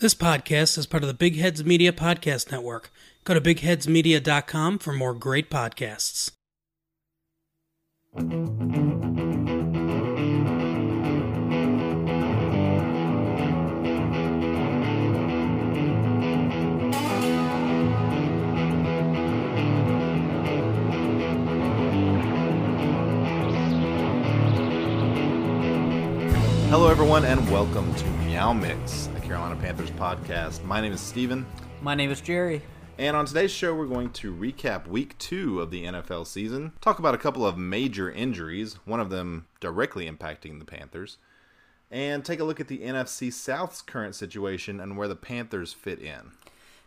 This podcast is part of the Big Heads Media Podcast Network. Go to bigheadsmedia.com for more great podcasts. Hello, everyone, and welcome to Meow Mix, Carolina Panthers podcast. My name is Steven, My name is Jerry. and on today's show, we're going to recap week two of the NFL season, talk about a couple of major injuries, one of them directly impacting the Panthers, and take a look at the NFC South's current situation and where the Panthers fit in.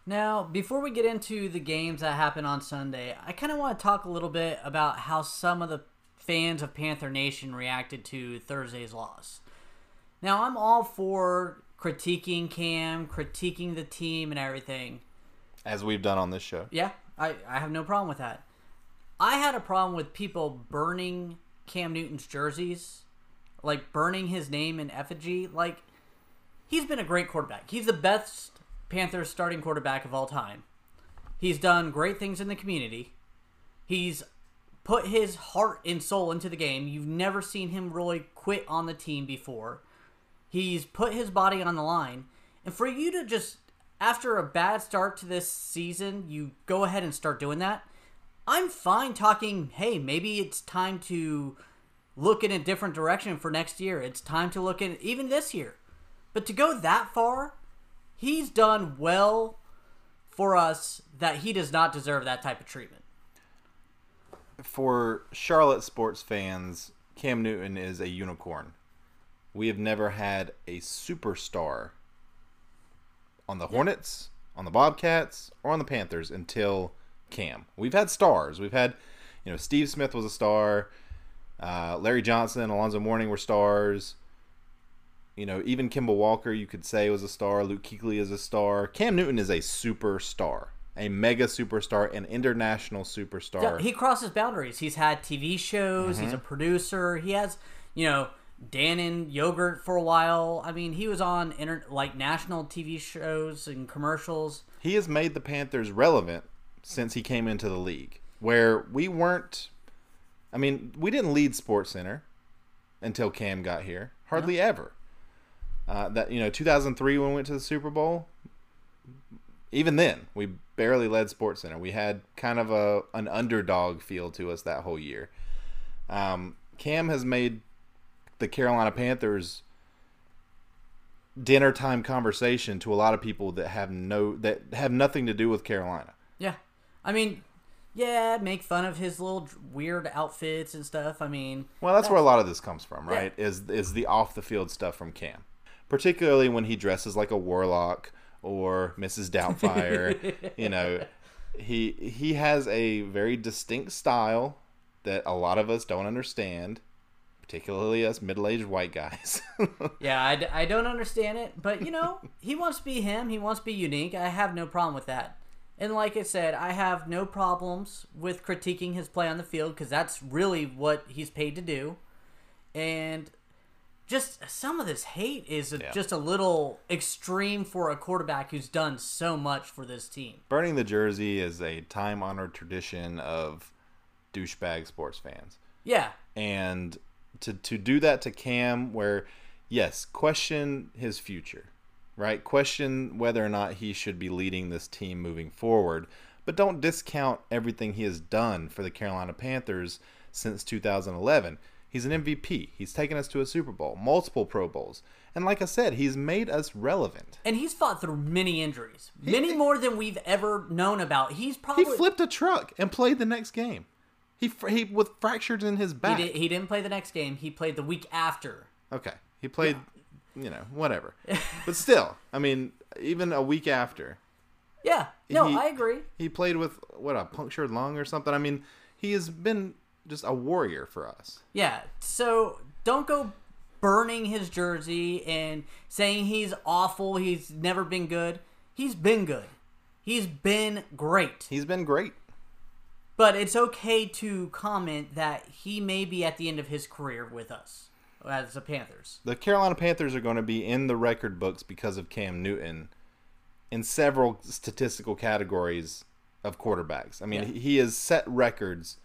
Now, before we get into the games that happen on Sunday, I kind of want to talk a little bit about how some of the fans of Panther Nation reacted to Thursday's loss. Now, I'm all for critiquing Cam, critiquing the team, and everything. As we've done on this show. Yeah, I, I have no problem with that. I had a problem with people burning Cam Newton's jerseys, like burning his name in effigy. Like, he's been a great quarterback. He's the best Panthers starting quarterback of all time. He's done great things in the community. He's put his heart and soul into the game. You've never seen him really quit on the team before. He's put his body on the line. And for you to just, after a bad start to this season, you go ahead and start doing that, I'm fine talking, hey, maybe it's time to look in a different direction for next year. It's time to look in, even this year. But to go that far, he's done well for us that he does not deserve that type of treatment. For Charlotte sports fans, Cam Newton is a unicorn. We have never had a superstar on the Hornets, on the Bobcats, or on the Panthers until Cam. We've had stars. We've had, you know, Steve Smith was a star. Uh, Larry Johnson, Alonzo Mourning were stars. You know, even Kemba Walker, you could say, was a star. Luke Kuechly is a star. Cam Newton is a superstar, a mega superstar, an international superstar. Yeah, he crosses boundaries. He's had TV shows. He's a producer. He has, you know, Dannon yogurt for a while. I mean, he was on inter- like national TV shows and commercials. he has made the Panthers relevant since he came into the league, where we weren't. I mean, we didn't lead Sports Center until Cam got here. Hardly ever. Uh, that you know, 2003 when we went to the Super Bowl. Even then, we barely led Sports Center. We had kind of a an underdog feel to us that whole year. Um, Cam has made the Carolina Panthers dinner time conversation to a lot of people that have no that have nothing to do with Carolina. Yeah, I mean, yeah, make fun of his little weird outfits and stuff. I mean, Well, that's where a lot of this comes from, right? Is is the off the field stuff from Cam, particularly when he dresses like a warlock or Mrs. Doubtfire. you know, he he has a very distinct style that a lot of us don't understand, particularly us middle-aged white guys. yeah, I, d- I don't understand it, but you know, he wants to be him. He wants to be unique. I have no problem with that. And like I said, I have no problems with critiquing his play on the field because that's really what he's paid to do. And just some of this hate is Yeah. just a little extreme for a quarterback who's done so much for this team. Burning the jersey is a time-honored tradition of douchebag sports fans. Yeah, and to to do that to Cam where yes question his future right? Question whether or not he should be leading this team moving forward. But don't discount everything he has done for the Carolina Panthers since 2011 he's an MVP he's taken us to a Super Bowl multiple Pro Bowls. And like I said he's made us relevant. And he's fought through many injuries, many more than we've ever known about. He's probably. he flipped a truck and played the next game he, he with fractures in his He, back did, he didn't play the next game. He played the week after. Okay. He played, you know, whatever. but still, I mean, even a week after, Yeah, no, He- I agree. he played with, what, a punctured lung or something? I mean, he has been just a warrior for us. Yeah, so don't go burning his jersey and saying he's awful. He's never been good. He's been good. He's been great. He's been great. But it's okay to comment that he may be at the end of his career with us as the Panthers. The Carolina Panthers are going to be in the record books because of Cam Newton in several statistical categories of quarterbacks. I mean, Yeah. he has set records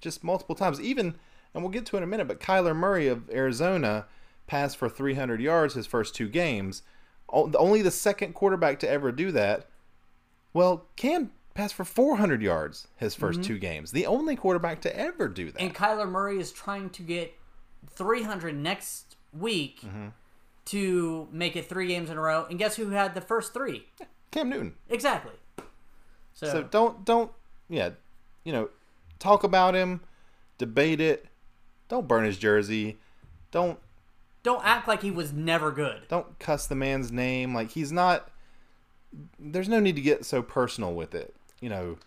just multiple times. Even, and we'll get to it in a minute, but Kyler Murray of Arizona passed for 300 yards his first two games. Only the second quarterback to ever do that. Well, Cam passed for 400 yards his 1st two games. The only quarterback to ever do that. Mm-hmm. And Kyler Murray is trying to get 300 next week Mm-hmm. to make it three games in a row. And guess who had the first three? Cam Newton. Exactly. So, So don't don't yeah, you know, talk about him, debate it. Don't burn his jersey. Don't don't act like he was never good. don't cuss the man's name. Like he's not. There's no need to get so personal with it. You know,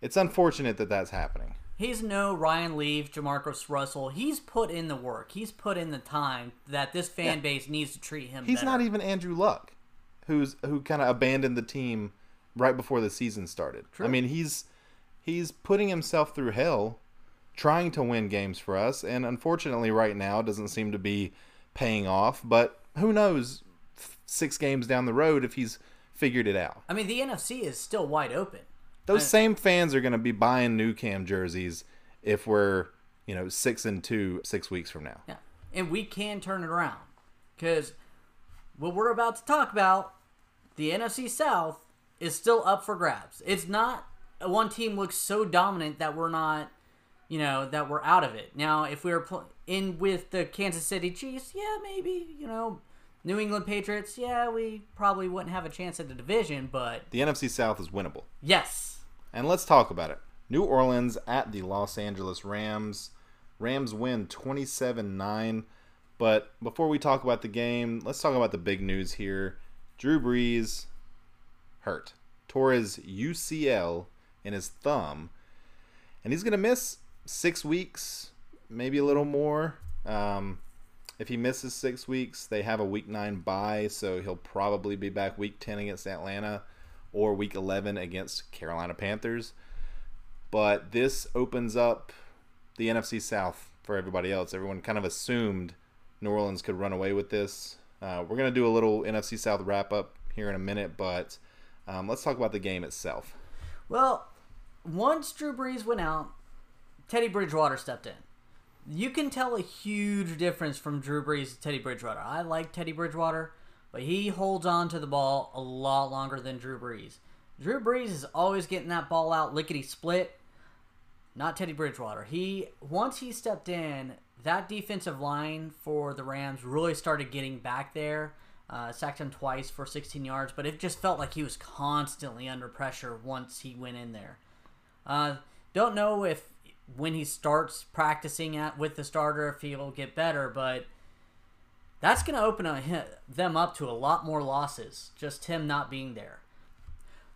it's unfortunate that that's happening. He's no Ryan Leaf, Jamarcus Russell. He's put in the work. He's put in the time that this fan Yeah. base needs to treat him. He's better. not even Andrew Luck, who's who kind of abandoned the team right before the season started. True. I mean, he's he's putting himself through hell trying to win games for us, and unfortunately, right now it doesn't seem to be paying off. But who knows, six games down the road if he's figured it out. I mean, the NFC is still wide open. Those I- same fans are going to be buying new Cam jerseys if we're you know six and two six weeks from now. Yeah. And we can turn it around. Because what we're about to talk about, the NFC South, is still up for grabs. It's not one team looks so dominant that we're not, you know, that we're out of it. Now, if we were pl- in with the Kansas City Chiefs, yeah, maybe, you know, New England Patriots, yeah, we probably wouldn't have a chance at the division, but The NFC South is winnable. yes. And let's talk about it. New Orleans at the Los Angeles Rams. Rams win 27 9. But before we talk about the game, let's talk about the big news here. Drew Brees hurt. Tore his UCL in his thumb. And he's going to miss six weeks, maybe a little more. Um, if he misses six weeks, they have a week nine bye, so he'll probably be back week 10 against Atlanta or week 11 against Carolina Panthers. But this opens up the NFC South for everybody else. Everyone kind of assumed New Orleans could run away with this. Uh, we're going to do a little NFC South wrap up here in a minute, but um, let's talk about the game itself. Well, once Drew Brees went out, Teddy Bridgewater stepped in. You can tell a huge difference from Drew Brees to Teddy Bridgewater. I like Teddy Bridgewater, but he holds on to the ball a lot longer than Drew Brees. Drew Brees is always getting that ball out lickety split. Not Teddy Bridgewater. He once he stepped in, that defensive line for the Rams really started getting back there. Uh, sacked him twice for 16 yards, but it just felt like he was constantly under pressure once he went in there. Uh, don't know if when he starts practicing at with the starter if he'll get better, but that's going to open a, them up to a lot more losses. Just him not being there.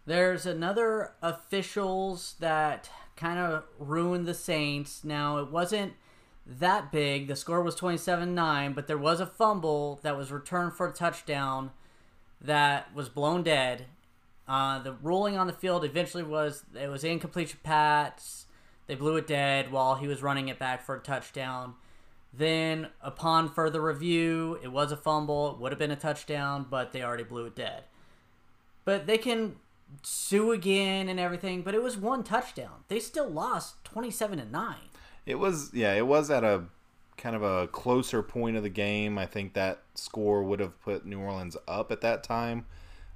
There's another officials that kind of ruined the Saints. Now it wasn't that big. The score was 27-9, but there was a fumble that was returned for a touchdown that was blown dead. Uh, the ruling on the field eventually was it was incomplete pass. They blew it dead while he was running it back for a touchdown. Then, upon further review, it was a fumble. It would have been a touchdown, but they already blew it dead. But they can sue again and everything. But it was one touchdown. They still lost twenty-seven to nine. It was yeah, it was at a kind of a closer point of the game. I think that score would have put New Orleans up at that time,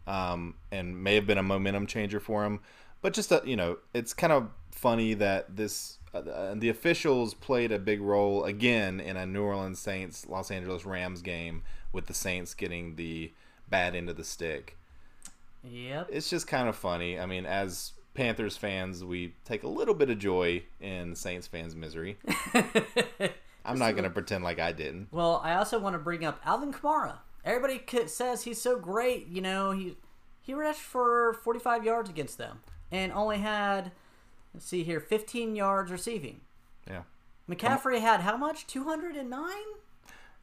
um, and may have been a momentum changer for them. But just a, you know, it's kind of funny that this uh, the officials played a big role again in a New Orleans Saints Los Angeles Rams game with the Saints getting the bad end of the stick Yep. it's just kind of funny. I mean, as Panthers fans, we take a little bit of joy in Saints fans' misery. I'm not going to pretend like I didn't. Well, I also want to bring up Alvin Kamara. Everybody says he's so great. You know, he he rushed for 45 yards against them and only had let's see here, 15 yards receiving. Yeah. McCaffrey had how much? 209.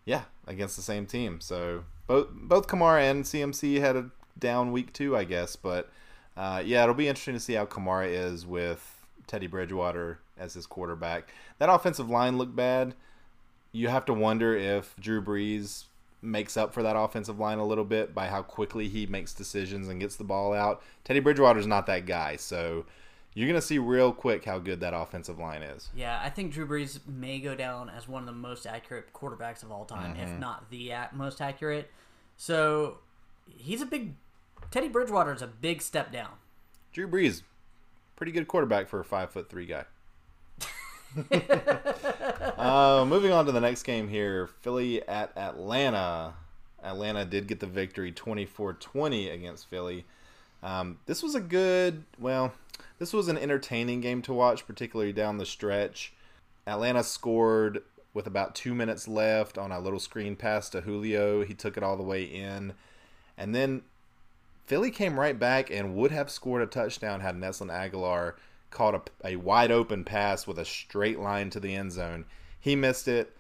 Yeah, against the same team. So both both Kamara and CMC had a down week too, I guess. But uh, yeah, it'll be interesting to see how Kamara is with Teddy Bridgewater as his quarterback. That offensive line looked bad. You have to wonder if Drew Brees makes up for that offensive line a little bit by how quickly he makes decisions and gets the ball out. Teddy Bridgewater's not that guy, so you're going to see real quick how good that offensive line is. Yeah, I think Drew Brees may go down as one of the most accurate quarterbacks of all time, if not the most accurate. So he's a big. Teddy Bridgewater is a big step down. Drew Brees, pretty good quarterback for a five foot three guy. uh, moving on to the next game here Philly at Atlanta. Atlanta did get the victory 24 20 against Philly. Um, this was a good, well, this was an entertaining game to watch, particularly down the stretch. Atlanta scored with about two minutes left on a little screen pass to Julio. He took it all the way in. And then Philly came right back and would have scored a touchdown had Nelson Agholor caught a, a wide open pass with a straight line to the end zone. He missed it.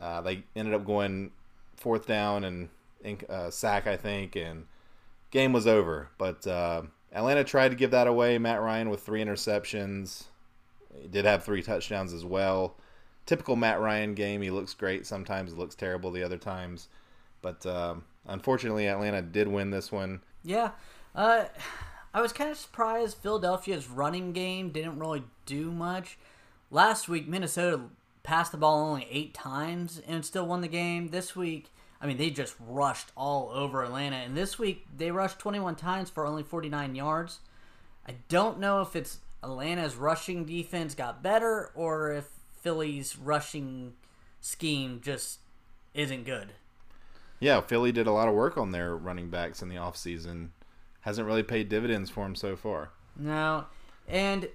Uh, they ended up going fourth down and, and uh, sack, I think, and game was over. But uh, Atlanta tried to give that away. Matt Ryan with three interceptions. He did have three touchdowns as well. Typical Matt Ryan game. He looks great sometimes. Looks terrible the other times. But um, unfortunately, Atlanta did win this one. Yeah. Uh, I was kind of surprised Philadelphia's running game didn't really do much. Last week, Minnesota passed the ball only eight times and still won the game. This week, I mean, they just rushed all over Atlanta. And this week, they rushed 21 times for only 49 yards. I don't know if it's Atlanta's rushing defense got better or if Philly's rushing scheme just isn't good. Yeah, Philly did a lot of work on their running backs in the offseason. Hasn't really paid dividends for them so far. No, and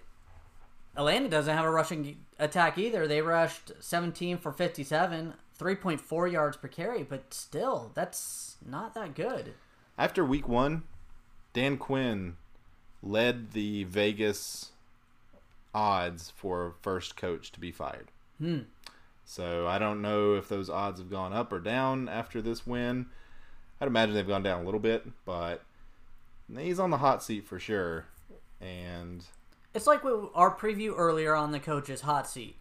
Atlanta doesn't have a rushing attack either. They rushed 17 for 57, 3.4 yards per carry, but still, that's not that good. After week one, Dan Quinn led the Vegas odds for first coach to be fired. Hmm. So I don't know if those odds have gone up or down after this win. I'd imagine they've gone down a little bit, but he's on the hot seat for sure. And It's like our preview earlier on the coach's hot seat.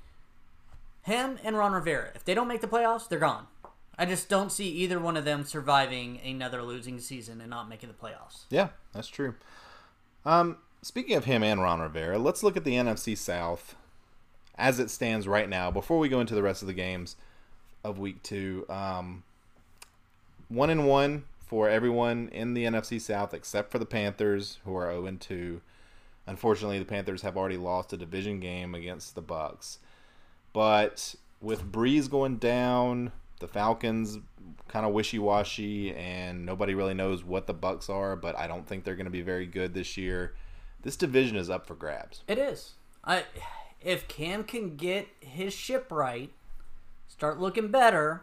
Him and Ron Rivera, if they don't make the playoffs, they're gone. I just don't see either one of them surviving another losing season and not making the playoffs. yeah, that's true. Um, speaking of him and Ron Rivera, let's look at the NFC South as it stands right now. Before we go into the rest of the games of Week Two, um, one and one for everyone in the NFC South except for the Panthers, who are zero and two. Unfortunately, the Panthers have already lost a division game against the Bucks. But with Brees going down, the Falcons kind of wishy-washy and nobody really knows what the Bucks are, but I don't think they're going to be very good this year. This division is up for grabs. It is. I if Cam can get his ship right, start looking better,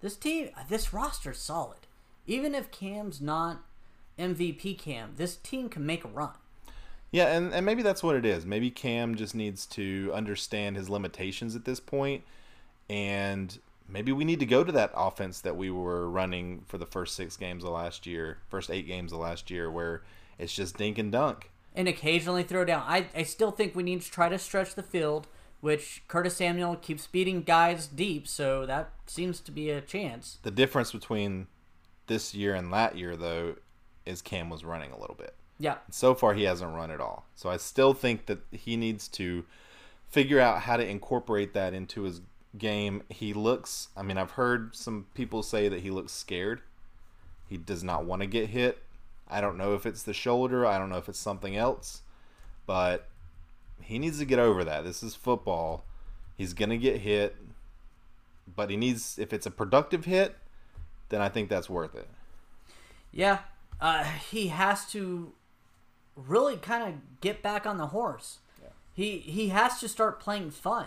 this team this roster's solid. Even if Cam's not MVP Cam, this team can make a run. Yeah, and, and maybe that's what it is. Maybe Cam just needs to understand his limitations at this point, and maybe we need to go to that offense that we were running for the first six games of last year, first eight games of last year, where it's just dink and dunk. And occasionally throw down. I, I still think we need to try to stretch the field, which Curtis Samuel keeps beating guys deep, so that seems to be a chance. The difference between this year and that year, though, is Cam was running a little bit. Yeah. So far, he hasn't run at all. So I still think that he needs to figure out how to incorporate that into his game. He looks, I mean, I've heard some people say that he looks scared. He does not want to get hit. I don't know if it's the shoulder, I don't know if it's something else, but he needs to get over that. This is football. He's going to get hit, but he needs, if it's a productive hit, then I think that's worth it. Yeah. Uh, he has to really kind of get back on the horse. He he has to start playing fun.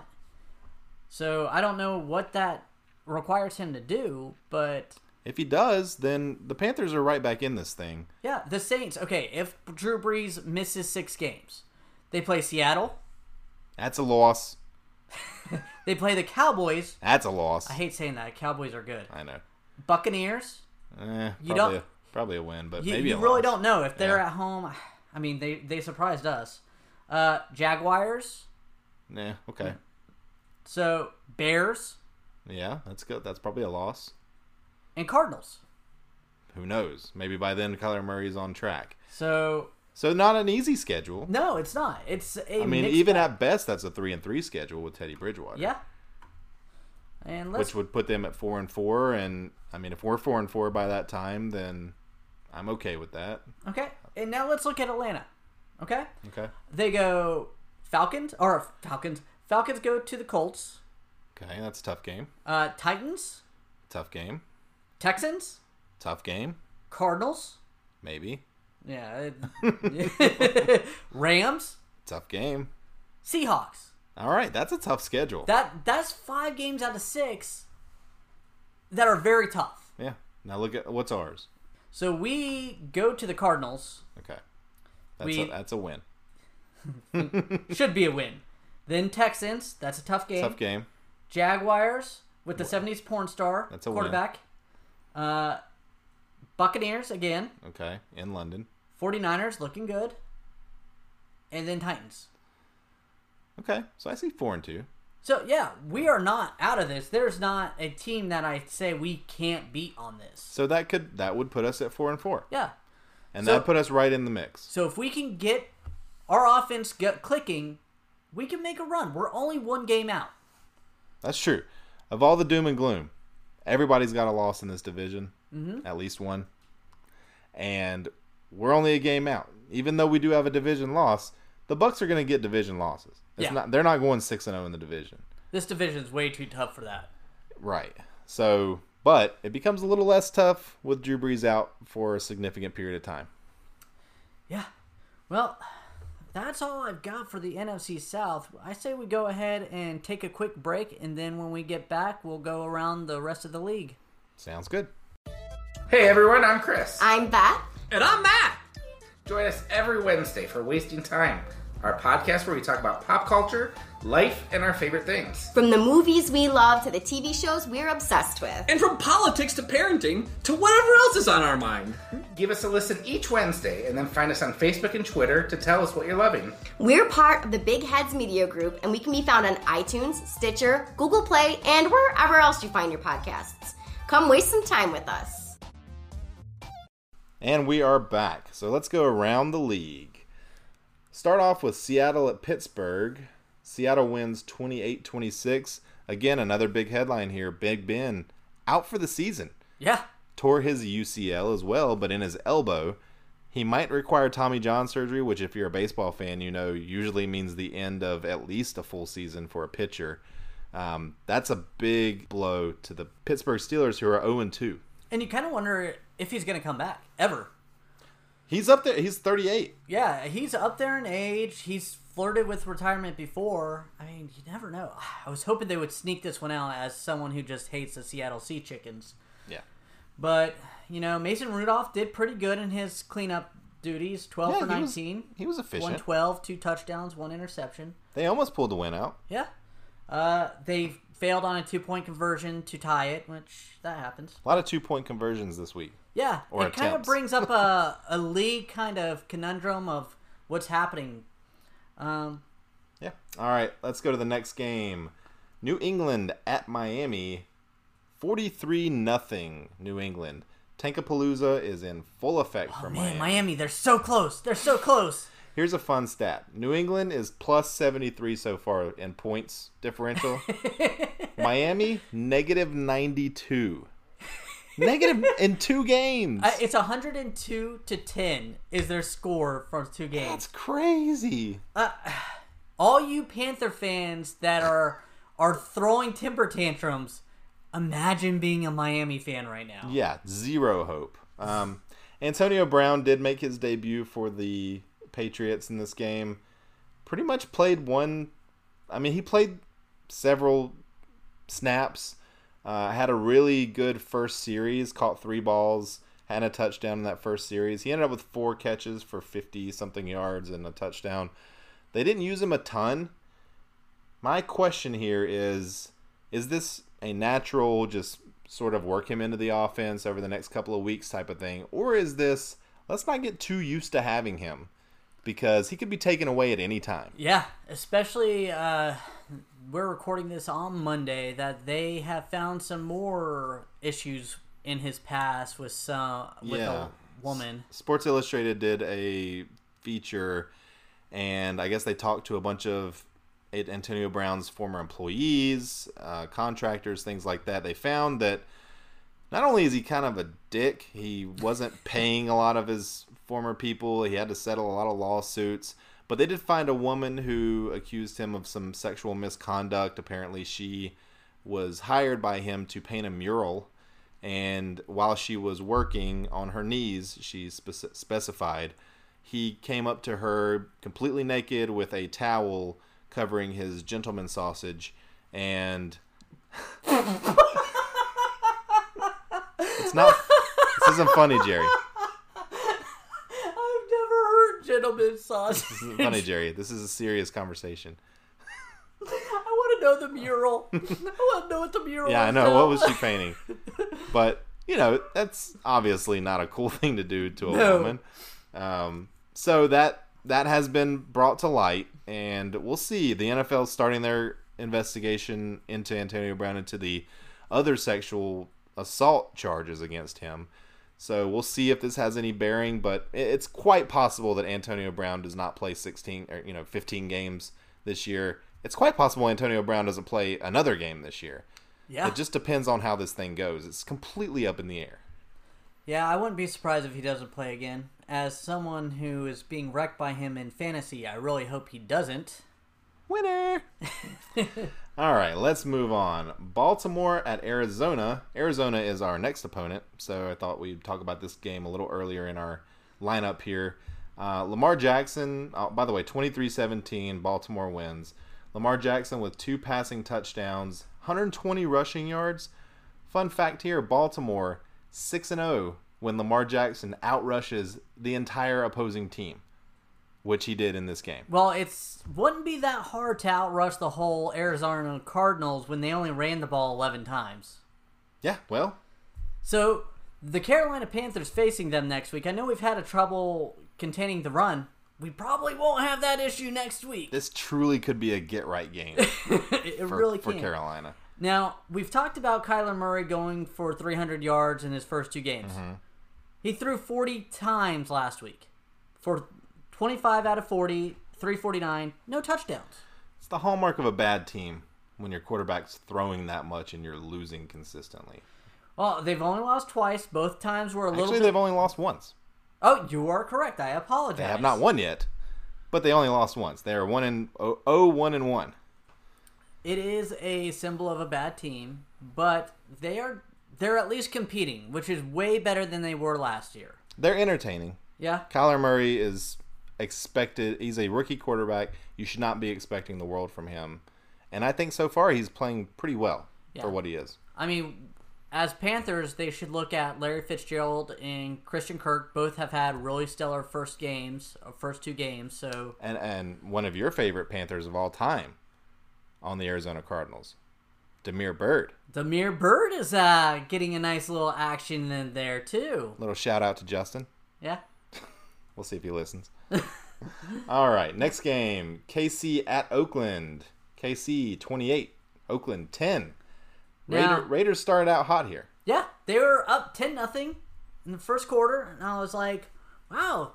So I don't know what that requires him to do, but If he does, then the Panthers are right back in this thing. yeah, the Saints. Okay, if Drew Brees misses six games, they play Seattle. That's a loss. They play the Cowboys. That's a loss. I hate saying that. Cowboys are good. I know. Buccaneers. Eh, You probably, don't- a, probably a win, but You, maybe you really loss. don't know if they're Yeah. at home. I mean, they they surprised us. Uh, Jaguars. Nah, okay. So Bears. Yeah, that's good. That's probably a loss. and Cardinals. Who knows? Maybe by then Kyler Murray's on track. So So not an easy schedule. no, it's not. It's a I mean, even bag. at best, that's a three and three schedule with Teddy Bridgewater. yeah. And let's which would put them at four and four. And I mean, if we're four and four by that time, then I'm okay with that. okay. And now let's look at Atlanta. Okay, Okay. they go Falcons or Falcons. Falcons go to the Colts. Okay, that's a tough game. Uh, Titans, Tough game. Texans, Tough game. Cardinals. Maybe. Yeah. Rams, Tough game. Seahawks. All right, that's a tough schedule. That that's five games out of six that are very tough. yeah. Now look at what's ours. So we go to the Cardinals. Okay. That's We- a, that's a win. Should be a win. Then Texans. That's a tough game. Tough game. Jaguars with the 70s porn star That's a win. quarterback. Uh, Buccaneers again. Okay, in London. 49ers looking good. And then Titans. Okay, so I see four and two. So yeah, we are not out of this. There's not a team that I say we can't beat on this. So that could that would put us at four and four, Yeah. and So- that put us right in the mix. So if we can get our offense get clicking, we can make a run. We're only one game out. That's true. Of all the doom and gloom, everybody's got a loss in this division, Mm-hmm. at least one, and we're only a game out. Even though we do have a division loss, the Bucks are going to get division losses. It's Yeah. not. They're not going six and zero in the division. This division's way too tough for that. Right. So, but it becomes a little less tough with Drew Brees out for a significant period of time. Yeah. Well, that's all I've got for the NFC South. I say we go ahead and take a quick break, and then when we get back, we'll go around the rest of the league. Sounds good. Hey everyone, I'm Chris. I'm Beth. And I'm Matt. Join us every Wednesday for Wasting Time, our podcast where we talk about pop culture, life, and our favorite things. From the movies we love to the TV shows we're obsessed with. And from politics to parenting to whatever else is on our mind. Give us a listen each Wednesday and then find us on Facebook and Twitter to tell us what you're loving. We're part of the Big Heads Media Group, and we can be found on iTunes, Stitcher, Google Play, and wherever else you find your podcasts. Come waste some time with us. And we are back. So let's go around the league. Start off with Seattle at Pittsburgh. Seattle wins 28 26. Again, another big headline here. Big Ben out for the season. Yeah. Tore his UCL as well, but in his elbow. He might require Tommy John surgery, which, if you're a baseball fan, you know usually means the end of at least a full season for a pitcher. Um, that's a big blow to the Pittsburgh Steelers, who are 0 2. And you kind of wonder if he's going to come back ever. He's up there. He's 38. Yeah, he's up there in age. He's flirted with retirement before. I mean, you never know. I was hoping they would sneak this one out as someone who just hates the Seattle Sea Chickens. Yeah. But, you know, Mason Rudolph did pretty good in his cleanup duties 12 Yeah, for he was- 19. he was efficient. 112, two touchdowns, one interception. They almost pulled the win out. Yeah. Uh, they failed on a two point conversion to tie it, which that happens. A lot of two point conversions this week. Yeah, Or it kind of brings up a, a league kind of conundrum of what's happening. Um, Yeah. All right, let's go to the next game. New England at Miami. 43 nothing New England. Tankapalooza is in full effect for Oh, man, Miami. Miami, they're so close. They're so close. Here's a fun stat. New England is plus 73 so far in points differential. Miami negative 92. Negative in two games. Uh, it's 102 to 10 is their score from two games. That's crazy. All you Panther fans that are are throwing temper tantrums, imagine being a Miami fan right now. Yeah, zero hope. Um, Antonio Brown did make his debut for the Patriots in this game. Pretty much played one. I mean, he played several snaps. Uh, had a really good first series. Caught three balls. Had a touchdown in that first series. He ended up with four catches for fifty something yards and a touchdown. They didn't use him a ton. My question here is: Is this a natural, just sort of work him into the offense over the next couple of weeks type of thing, or is this let's not get too used to having him because he could be taken away at any time? Yeah, especially uh, we're recording this on Monday that they have found some more issues in his past with some with Yeah. a woman. Sports Illustrated did a feature, and I guess they talked to a bunch of Antonio Brown's former employees, uh, contractors, things like that. They found that not only is he kind of a dick, he wasn't paying a lot of his former people. He had to settle a lot of lawsuits. But they did find a woman who accused him of some sexual misconduct. Apparently, she was hired by him to paint a mural. And while she was working on her knees, she spec- specified, he came up to her completely naked with a towel covering his gentleman sausage. And it's not. This isn't funny, Jerry. I've never heard gentleman sausage. This isn't funny, Jerry. This is a serious conversation. I want to know the mural. I want to know what the mural. Yeah, I know. now. What was she painting? But you know, that's obviously not a cool thing to do to a No. woman. Um, so that that has been brought to light, and we'll see. The NFL starting their investigation into Antonio Brown into the other sexual assault charges against him. So we'll see if this has any bearing, but it's quite possible that Antonio Brown does not play 16 or you know 15 games this year. It's quite possible Antonio Brown doesn't play another game this year. Yeah, It just depends on how this thing goes. It's completely up in the air. yeah. I wouldn't be surprised if he doesn't play again. As someone who is being wrecked by him in fantasy, I really hope he doesn't. Winner. All right, let's move on. Baltimore at Arizona. Arizona is our next opponent, so I thought we'd talk about this game a little earlier in our lineup here. Uh, Lamar Jackson, uh, by the way, 23 17, Baltimore wins. Lamar Jackson with two passing touchdowns, 120 rushing yards. Fun fact here Baltimore 6 0 when Lamar Jackson outrushes the entire opposing team, which he did in this game. Well, it's wouldn't be that hard to outrush the whole Arizona Cardinals when they only ran the ball eleven times. Yeah, well, So the Carolina Panthers facing them next week. I know we've had a trouble containing the run. We probably won't have that issue next week. this truly could be a get right game it for, really for. Carolina. Now we've talked about Kyler Murray going for 300 yards in his first two games. Mm-hmm. He threw 40 times last week for 25 out of 40, 349, no touchdowns. It's the hallmark of a bad team when your quarterback's throwing that much and you're losing consistently. Well, they've only lost twice. Both times were a little Actually, bit. they've only lost once. Oh, you are correct. I apologize. They have not won yet, but they only lost once. They are one and oh, oh one and one. It is a symbol of a bad team, but they are they're at least competing, which is way better than they were last year. They're entertaining. Yeah. Kyler Murray is expected. He's a rookie quarterback. You should not be expecting the world from him. And I think so far he's playing pretty well Yeah. for what he is. I mean, as Panthers, they should look at Larry Fitzgerald and Christian Kirk. Both have had really stellar first games, uh, first two games. So And and one of your favorite Panthers of all time on the Arizona Cardinals, Damiere Byrd. Damiere Byrd is uh, getting a nice little action in there too. Little shout out to Justin. Yeah. We'll see if he listens. All right, next game KC at Oakland. KC 28, Oakland 10. Raider, Now- Raiders started out hot here. Yeah, they were up ten nothing in the first quarter, and I was like, "Wow,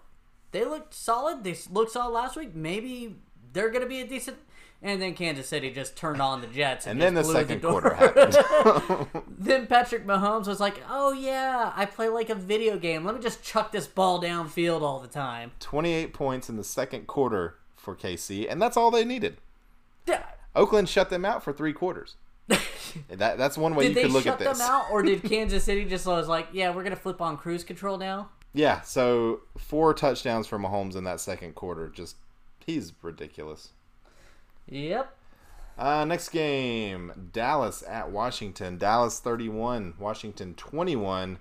they looked solid. They looked solid last week. Maybe they're gonna be a decent." And then Kansas City just turned on the Jets, and, And then the second door. quarter happened. then Patrick Mahomes was like, "Oh yeah, I play like a video game. Let me just chuck this ball downfield all the time." 28 points in the second quarter for KC, and that's all they needed. Yeah. Oakland shut them out for three quarters. that, that's one way Did you could look at this. them out, or did Kansas City just was like, "Yeah, we're gonna flip on cruise control now"? Yeah, so four touchdowns for Mahomes in that second quarter. Just, he's ridiculous. Yep. Uh, next game Dallas at Washington. Dallas 31, Washington 21.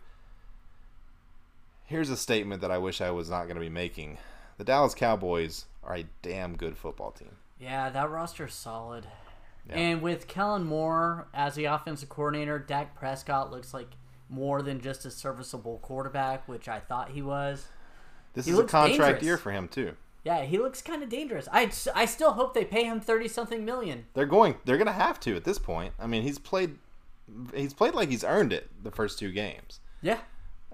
Here's a statement that I wish I was not going to be making. The Dallas Cowboys are a damn good football team. Yeah, that roster's solid. Yeah. And with Kellen Moore as the offensive coordinator, Dak Prescott looks like more than just a serviceable quarterback, which I thought he was. This He is a contract dangerous. year for him too. Yeah, he looks kind of dangerous. I, I still hope they pay him 30 something million. They're going they're going to have to at this point. I mean, he's played he's played like he's earned it the first two games. Yeah.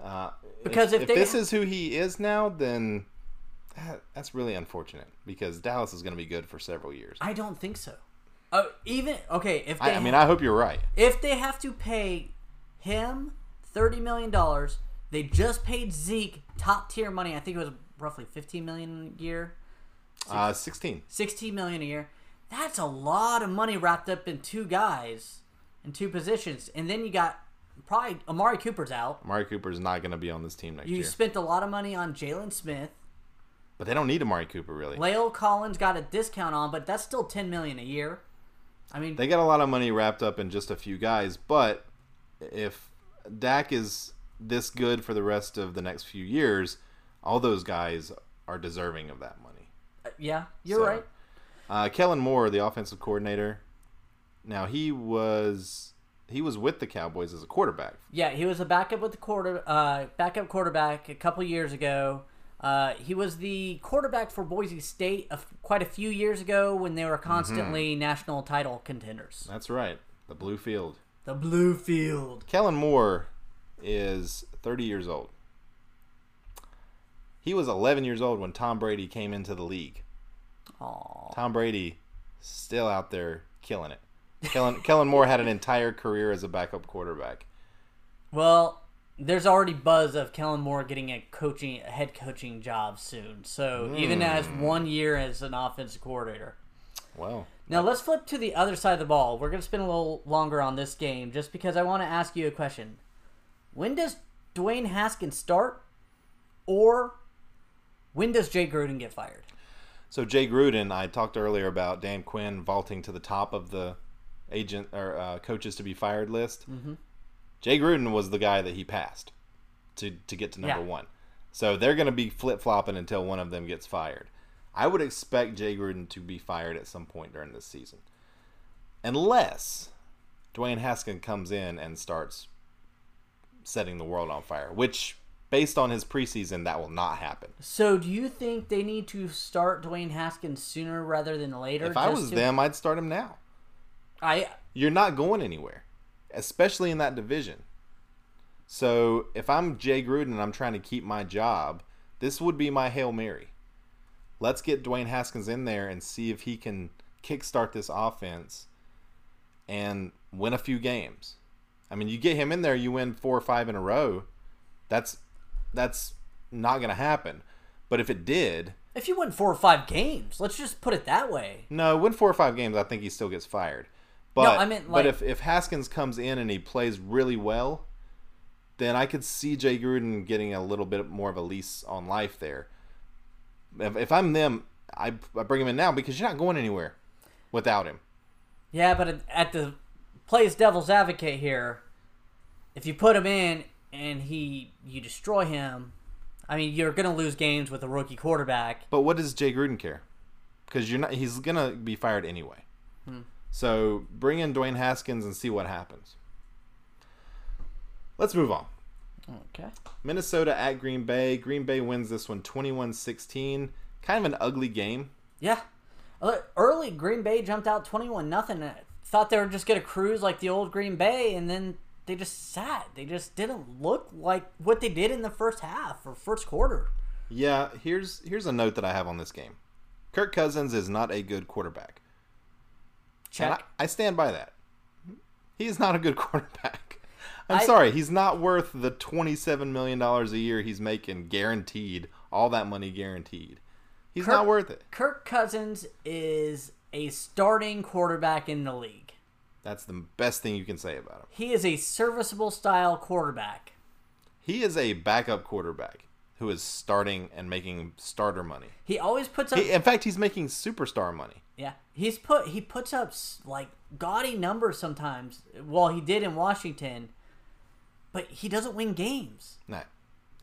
Uh, Because if if they- this is who he is now, then that, that's really unfortunate because Dallas is going to be good for several years. I don't think so. Uh, even okay, if I, I mean, I hope you're right. if they have to pay him thirty million dollars, they just paid Zeke top tier money. I think it was roughly fifteen million a year, Uh, 16. sixteen million a year. That's a lot of money wrapped up in two guys in two positions, and then you got probably Amari Cooper's out. Amari Cooper's not going to be on this team next You year. You spent a lot of money on Jaylon Smith. But they don't need Amari Cooper, really. La'el Collins got a discount on, but that's still ten million a year. I mean, They got a lot of money wrapped up in just a few guys, but if Dak is this good for the rest of the next few years, all those guys are deserving of that money. yeah, you're So, right. Uh, Kellen Moore, the offensive coordinator, now he was he was with the Cowboys as a quarterback. Yeah, he was a backup with the quarter, uh, backup quarterback a couple years ago. Uh, he was the quarterback for Boise State a f- quite a few years ago when they were constantly national title contenders. That's right, the blue field. The Blue Field. Kellen Moore is 30 years old. He was 11 years old when Tom Brady came into the league. Aw. Tom Brady still out there killing it. Kellen, Kellen Moore had an entire career as a backup quarterback. Well, there's already buzz of Kellen Moore getting a coaching, a head coaching job soon. So even as hmm. one year as an offensive coordinator. Well, Now let's flip to the other side of the ball. We're going to spend a little longer on this game just because I want to ask you a question. When does Dwayne Haskins start, or when does Jay Gruden get fired? so Jay Gruden, I talked earlier about Dan Quinn vaulting to the top of the agent or uh, coaches to be fired list. Mm-hmm. Jay Gruden was the guy that he passed to to get to number Yeah. one. So they're going to be flip flopping until one of them gets fired. I would expect Jay Gruden to be fired at some point during this season, unless Dwayne Haskins comes in and starts setting the world on fire. Which, based on his preseason, that will not happen. So do you think they need to start Dwayne Haskins sooner rather than later? If I was to- them, I'd start him now. I You're not going anywhere, especially in that division. So if I'm Jay Gruden and I'm trying to keep my job, this would be my Hail Mary. Let's get Dwayne Haskins in there and see if he can kickstart this offense and win a few games. I mean, you get him in there, you win four or five in a row. That's that's not going to happen. But if it did, if you win four or five games, let's just put it that way. no, win four or five games, I think he still gets fired. But I meant, but if if Haskins comes in and he plays really well, then I could see Jay Gruden getting a little bit more of a lease on life there. If, if I'm them, I, I bring him in now because you're not going anywhere without him. Yeah, but at- at the plays devil's advocate here, if you put him in and he you destroy him, I mean you're gonna lose games with a rookie quarterback. But what does Jay Gruden care? Because you're not. He's gonna be fired anyway. Hmm. So bring in Dwayne Haskins and see what happens. Let's move on. Okay. Minnesota at Green Bay. Green Bay wins this one 21 16. Kind of an ugly game. Yeah. Uh, Early Green Bay jumped out twenty one nothing. Thought they were just gonna cruise like the old Green Bay, and then they just sat. They just didn't look like what they did in the first half or first quarter. Yeah, here's here's a note that I have on this game. Kirk Cousins is not a good quarterback. Check. I, I stand by that. He is not a good quarterback. I'm I- sorry, he's not worth the $27 million a year he's making guaranteed, all that money guaranteed. He's Kirk- not worth it. Kirk Cousins is a starting quarterback in the league. That's the best thing you can say about him. He is a serviceable style quarterback. He is a backup quarterback who is starting and making starter money. He always puts up He, in fact, he's making superstar money. yeah. He's put he puts up s- like gaudy numbers sometimes. Well, he did in Washington, but he doesn't win games. No,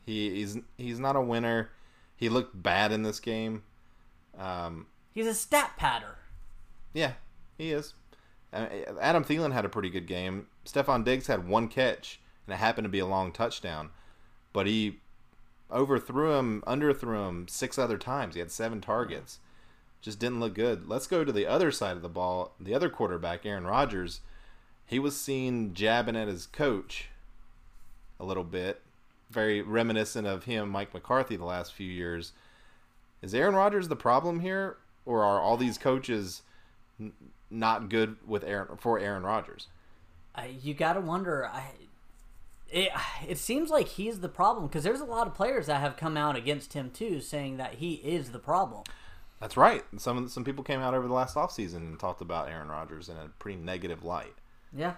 he, he's he's not a winner. He looked bad in this game. Um, He's a stat patter. yeah, he is. Adam Thielen had a pretty good game. Stefon Diggs had one catch, and it happened to be a long touchdown, but he overthrew him, underthrew him six other times. He had seven targets. Just didn't look good. Let's go to the other side of the ball. The other quarterback, Aaron Rodgers. he was seen jabbing at his coach a little bit, very reminiscent of him, Mike McCarthy, the last few years. Is Aaron Rodgers the problem here, or are all these coaches not good with Aaron for Aaron Rodgers? I, you got to wonder. I, it, it seems like he's the problem because there's a lot of players that have come out against him too, saying that he is the problem. That's right. Some some people came out over the last offseason and talked about Aaron Rodgers in a pretty negative light. Yeah,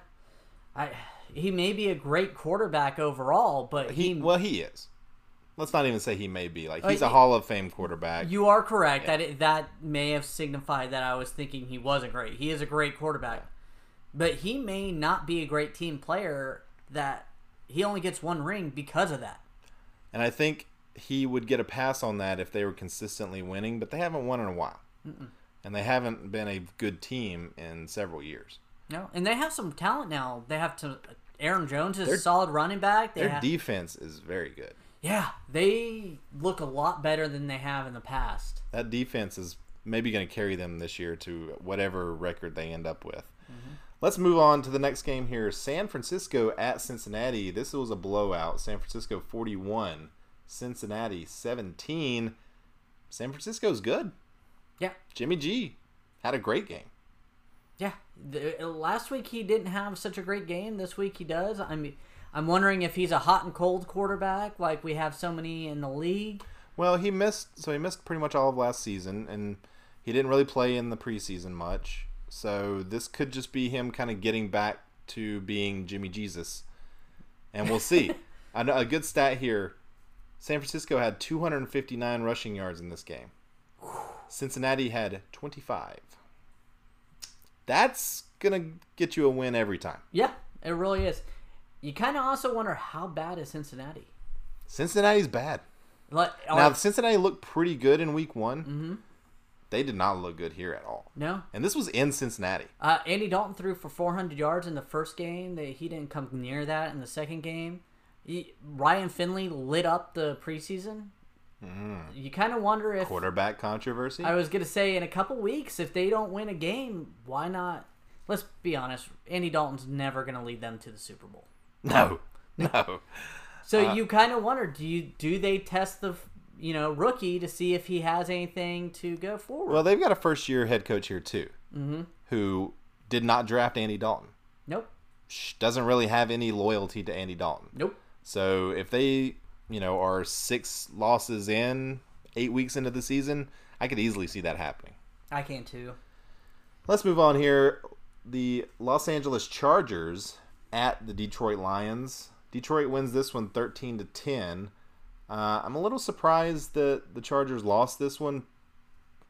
I he may be a great quarterback overall, but He he, well, he is. Let's not even say he may be. Like Uh, he's a Hall of Fame quarterback. you are correct that it, that may have signified that I was thinking he wasn't great. He is a great quarterback, but he may not be a great team player. That he only gets one ring because of that. And I think he would get a pass on that if they were consistently winning, but they haven't won in a while. And they haven't been a good team in several years. No, and they have some talent now. They have to. Aaron Jones is Their- a solid running back. They Their have, defense is very good. Yeah, they look a lot better than they have in the past. That defense is maybe going to carry them this year to whatever record they end up with. Mm-hmm. Let's move on to the next game here. San Francisco at Cincinnati. This was a blowout. San Francisco 41, Cincinnati 17. San Francisco's good. Yeah, Jimmy G had a great game. yeah. The, last week he didn't have such a great game. This week he does. I mean, I'm wondering if he's a hot and cold quarterback, like we have so many in the league. Well, he missed so he missed pretty much all of last season and he didn't really play in the preseason much. So this could just be him kind of getting back to being Jimmy Jesus. And we'll see. I know a good stat here. San Francisco had 259 rushing yards in this game. Cincinnati had 25. That's going to get you a win every time. Yeah, it really is. You kind of also wonder how bad is Cincinnati. Cincinnati's bad. Like, Now, Cincinnati looked pretty good in week one. Mm-hmm. They did not look good here at all. no, And this was in Cincinnati. Uh, Andy Dalton threw for 400 yards in the first game. They, he didn't come near that in the second game. He, Ryan Finley lit up the preseason. You kind of wonder if Quarterback controversy. I was going to say in a couple weeks if they don't win a game, why not? Let's be honest. Andy Dalton's never going to lead them to the Super Bowl. No, no. So you kind of wonder do you do they test the you know rookie to see if he has anything to go forward? Well, they've got a first year head coach here too, mm-hmm. who did not draft Andy Dalton. nope. Doesn't really have any loyalty to Andy Dalton. Nope. So if they, you know, are six losses in, eight weeks into the season, I could easily see that happening. I can too. Let's move on here. The Los Angeles Chargers at the Detroit Lions. Detroit wins this one 13 to 10. Uh, I'm a little surprised that the Chargers lost this one.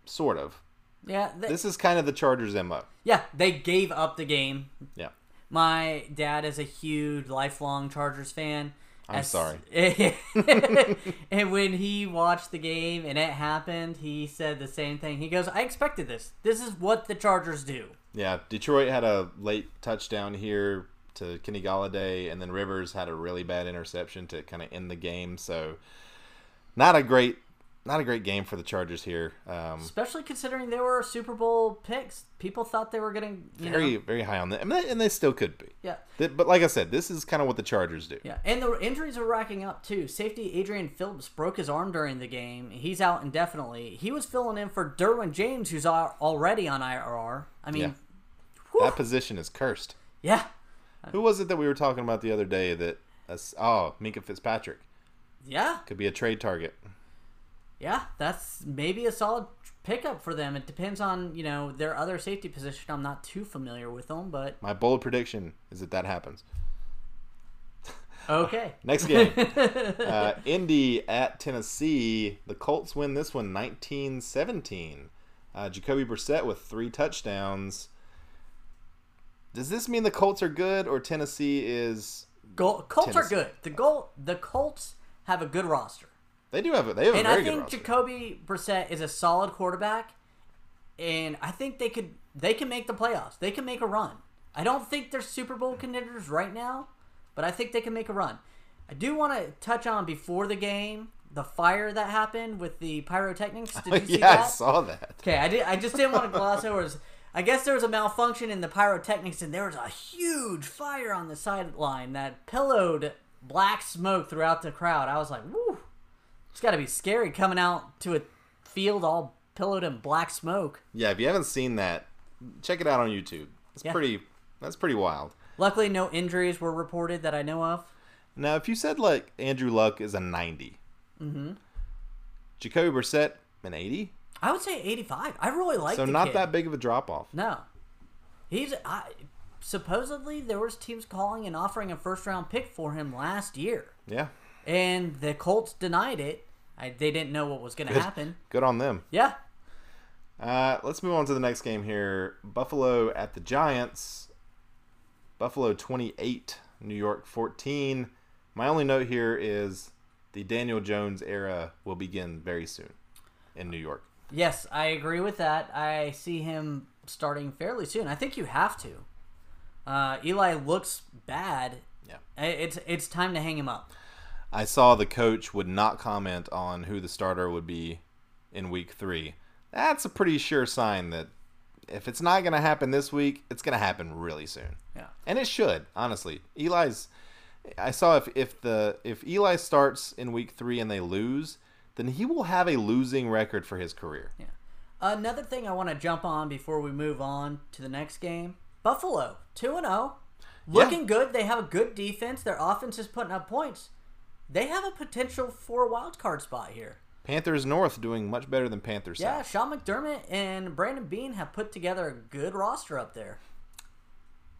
Sort of. Yeah, they, This is kind of the Chargers' MO. yeah, they gave up the game. Yeah. My dad is a huge lifelong Chargers fan. I'm As- sorry. and when he watched the game and it happened, he said the same thing. He goes, "I expected this. This is what the Chargers do." Yeah. Detroit had a late touchdown here to Kenny Golladay, and then Rivers had a really bad interception to kind of end the game. So, not a great, not a great game for the Chargers here. Um, Especially considering they were Super Bowl picks. People thought they were getting very, know, very high on them, and they still could be. yeah. Th- But like I said, this is kind of what the Chargers do. Yeah, and the injuries are racking up too. Safety Adrian Phillips broke his arm during the game. He's out indefinitely. He was filling in for Derwin James, who's already on IRR. I mean, Yeah. That position is cursed. yeah, Who was it that we were talking about the other day that? that's- Oh, Minkah Fitzpatrick yeah, could be a trade target. yeah. That's maybe a solid pickup for them. It depends on you know their other safety position. I'm not too familiar with them, but My bold prediction is that that happens. okay. Next game, uh, Indy at Tennessee. The Colts win this one 19-17. Uh, Jacoby Brissett with three touchdowns. Does this mean the Colts are good or Tennessee is? Gol- Colts are good. The goal. The Colts have a good roster. They do have a they have a and very I good think roster. Jacoby Brissett is a solid quarterback, and I think they could they can make the playoffs. They can make a run. I don't think they're Super Bowl contenders right now, but I think they can make a run. I do want to touch on before the game the fire that happened with the pyrotechnics. Did you see yeah, I that? saw that. Okay, I did. I just didn't want to gloss over. I guess there was a malfunction in the pyrotechnics, and there was a huge fire on the sideline that pillowed black smoke throughout the crowd. I was like, "Woo!" It's got to be scary coming out to a field all pillowed in black smoke. Yeah, if you haven't seen that, check it out on YouTube. It's Yeah. pretty. That's pretty wild. Luckily, no injuries were reported that I know of. Now, if you said like Andrew Luck is a 90, mm-hmm. Jacoby Brissett an 80, I would say 85. I really like so not kid. that big of a drop off. No, he's I, supposedly there was teams calling and offering a first round pick for him last year, Yeah, and the Colts denied it. I, they didn't know what was going to happen. good on them. Yeah, Uh, let's move on to the next game here. Buffalo at the Giants. Buffalo 28, New York 14. My only note here is the Daniel Jones era will begin very soon in New York. Yes, I agree with that. I see him starting fairly soon. I think you have to. Uh, Eli looks bad. Yeah. It's it's time to hang him up. I saw the coach would not comment on who the starter would be in week three. That's a pretty sure sign that if it's not going to happen this week, it's going to happen really soon. Yeah. And it should, honestly. Eli's. I saw if if the if Eli starts in week three and they lose, then he will have a losing record for his career. Yeah. Another thing I want to jump on before we move on to the next game Buffalo, 2 and 0. Looking good. They have a good defense. Their offense is putting up points. They have a potential for a wild card spot here. Panthers North doing much better than Panthers Yeah, South. Sean McDermott and Brandon Beane have put together a good roster up there.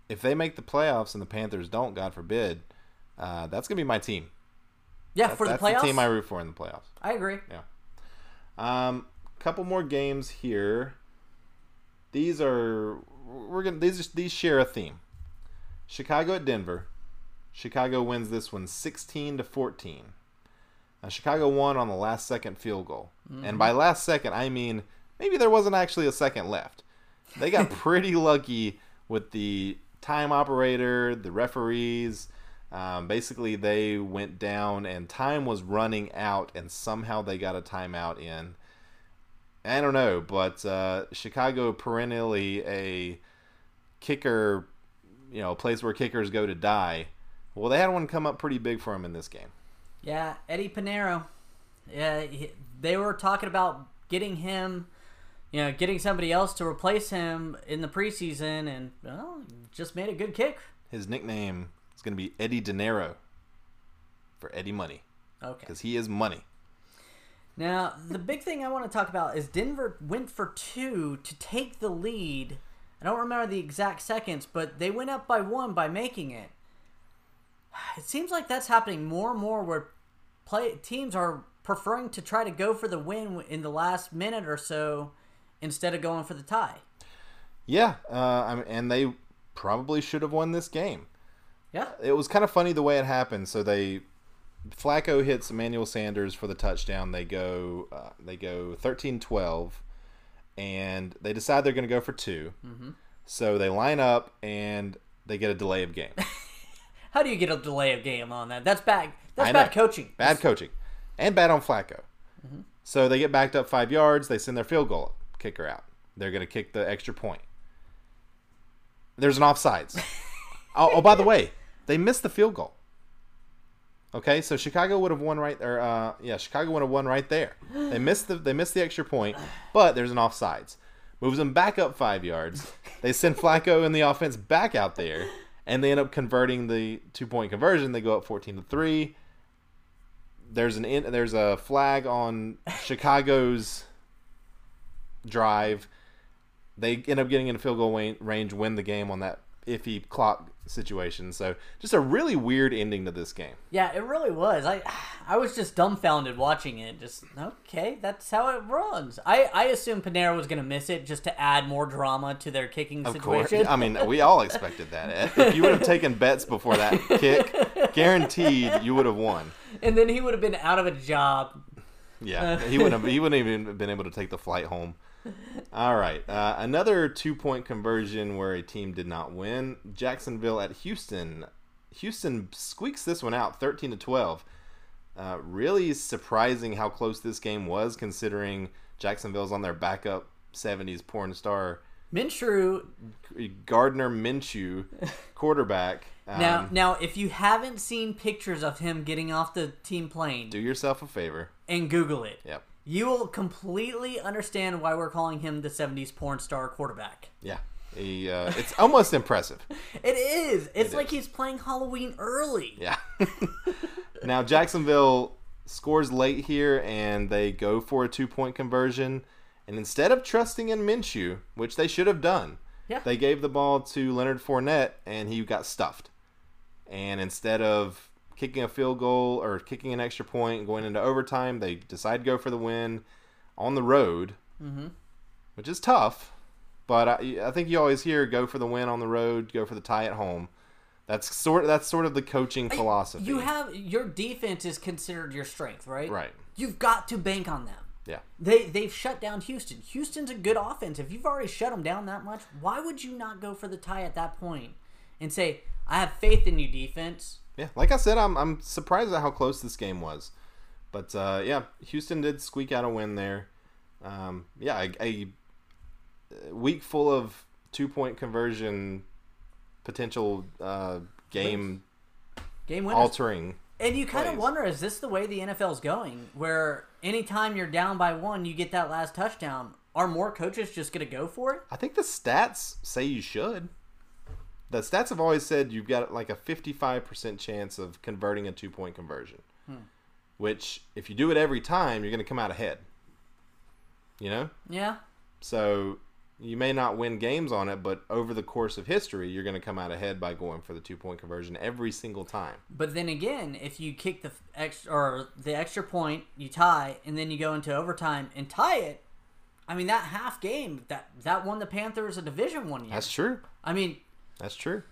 If they make the playoffs and the Panthers don't, God forbid, uh, that's gonna be my team. Yeah, That- for the that's playoffs. the team I root for in the playoffs. I agree. Yeah. Um, couple more games here. These are we're gonna these these share a theme. Chicago at Denver. Chicago wins this one 16 to 14. Now, Chicago won on the last second field goal. And by last second, I mean maybe there wasn't actually a second left. They got pretty lucky with the time operator, the referees. Um, basically, they went down and time was running out, and somehow they got a timeout in. I don't know, but uh, Chicago perennially a kicker, you know, a place where kickers go to die. Well, they had one come up pretty big for him in this game. Yeah, Eddy Pineiro. Yeah, he, they were talking about getting him, you know, getting somebody else to replace him in the preseason, and well, just made a good kick. His nickname is going to be Eddie De Niro for Eddie Money Okay. because he is money. Now, the big thing I want to talk about is Denver went for two to take the lead. I don't remember the exact seconds, but they went up by one by making it. It seems like that's happening more and more where play teams are preferring to try to go for the win in the last minute or so instead of going for the tie. Yeah, uh, and they probably should have won this game. Yeah. It was kind of funny the way it happened. So they Flacco hits Emmanuel Sanders for the touchdown. They go uh, they go 13-12 and they decide they're going to go for 2 Mm-hmm. So they line up and they get a delay of game. How do you get a delay of game on that? That's bad. That's bad coaching. Bad coaching. And bad on Flacco. Mm-hmm. So they get backed up five yards. They send their field goal kicker out. They're going to kick the extra point. There's an offsides. oh, oh, by the way, they missed the field goal. Okay, so Chicago would have won right there. Uh, yeah, Chicago would have won right there. They missed the they missed the extra point, but there's an offsides. Moves them back up five yards. They send Flacco and the offense back out there, and they end up converting the two point conversion. They go up fourteen to three there's an in, there's a flag on Chicago's drive. They end up getting in a field goal range, win the game on that iffy clock situation. So just a really weird ending to this game. Yeah, it really was. I I was just dumbfounded watching it. Just okay, that's how it runs. I I assumed Pineiro was gonna miss it just to add more drama to their kicking Of course. I mean we all expected that. If you would have taken bets before that kick, guaranteed you would have won. and then he would have been out of a job. Yeah, he wouldn't have. He wouldn't even have been able to take the flight home. All right, uh, another two-point conversion where a team did not win. Jacksonville at Houston. Houston squeaks this one out, thirteen to twelve. Uh, really surprising how close this game was, considering Jacksonville's on their backup '70s porn star Minshew. Gardner Minshew, quarterback. Um, Now, now, if you haven't seen pictures of him getting off the team plane do yourself a favor. and Google it, Yep. You will completely understand why we're calling him the '70s porn star quarterback. Yeah. He, uh, it's almost impressive. It is. It's It like is. he's playing Halloween early. Yeah. now Jacksonville scores late here, and they go for a two-point conversion. And instead of trusting in Minshew, which they should have done, Yeah. they gave the ball to Leonard Fournette, and he got stuffed. And instead of kicking a field goal or kicking an extra point and going into overtime, they decide to go for the win on the road, mm-hmm. which is tough. But I, I think you always hear go for the win on the road, go for the tie at home. That's sort that's sort of the coaching philosophy. You have your defense is considered your strength, right? Right. You've got to bank on them. yeah. They they've shut down Houston. Houston's a good offense. If you've already shut them down that much, why would you not go for the tie at that point and say, "I have faith in you, defense"? Yeah, like I said, I'm I'm surprised at how close this game was, but uh, yeah, Houston did squeak out a win there. Um, yeah, a, a week full of two point conversion potential uh, game Game winners. altering. And you kind of wonder, is this the way the NFL's going? Where anytime you're down by one, you get that last touchdown. Are more coaches just going to go for it? I think the stats say you should. The stats have always said you've got like a 55% chance of converting a two point conversion, hmm. which if you do it every time, you're going to come out ahead. You know? Yeah. So you may not win games on it, but over the course of history, you're going to come out ahead by going for the two point conversion every single time. But then again, if you kick the extra or the extra point, you tie, and then you go into overtime and tie it. I mean, that half game that that won the Panthers a division one year. That's true. I mean, That's true.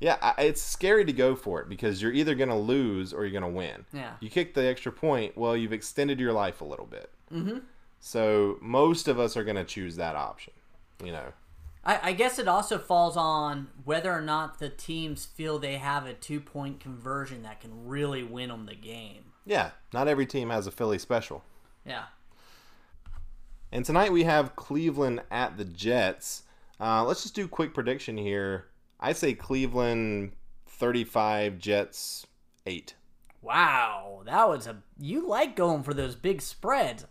Yeah, I, it's scary to go for it because you're either going to lose or you're going to win. Yeah. You kick the extra point, well, you've extended your life a little bit. Mm-hmm. So most of us are going to choose that option. You know. I, I guess it also falls on whether or not the teams feel they have a two point conversion that can really win them the game. Yeah, not every team has a Philly special. Yeah. And tonight we have Cleveland at the Jets. Uh, let's just do quick prediction here. I say Cleveland 35, Jets 8. Wow, that was a. You like going for those big spreads.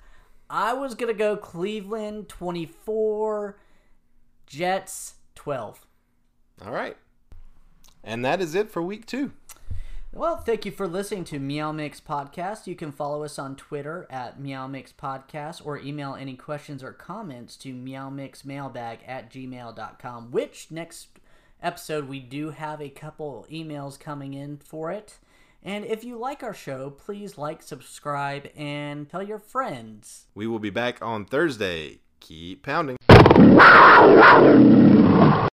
I was gonna go Cleveland twenty four, Jets twelve. All right. And that is it for week two. Well, thank you for listening to Meow Mix Podcast. You can follow us on Twitter at Meow Mix Podcast or email any questions or comments to meowmixmailbag at gmail.com, which next episode we do have a couple emails coming in for it. And if you like our show, please like, subscribe, and tell your friends. We will be back on Thursday. Keep pounding.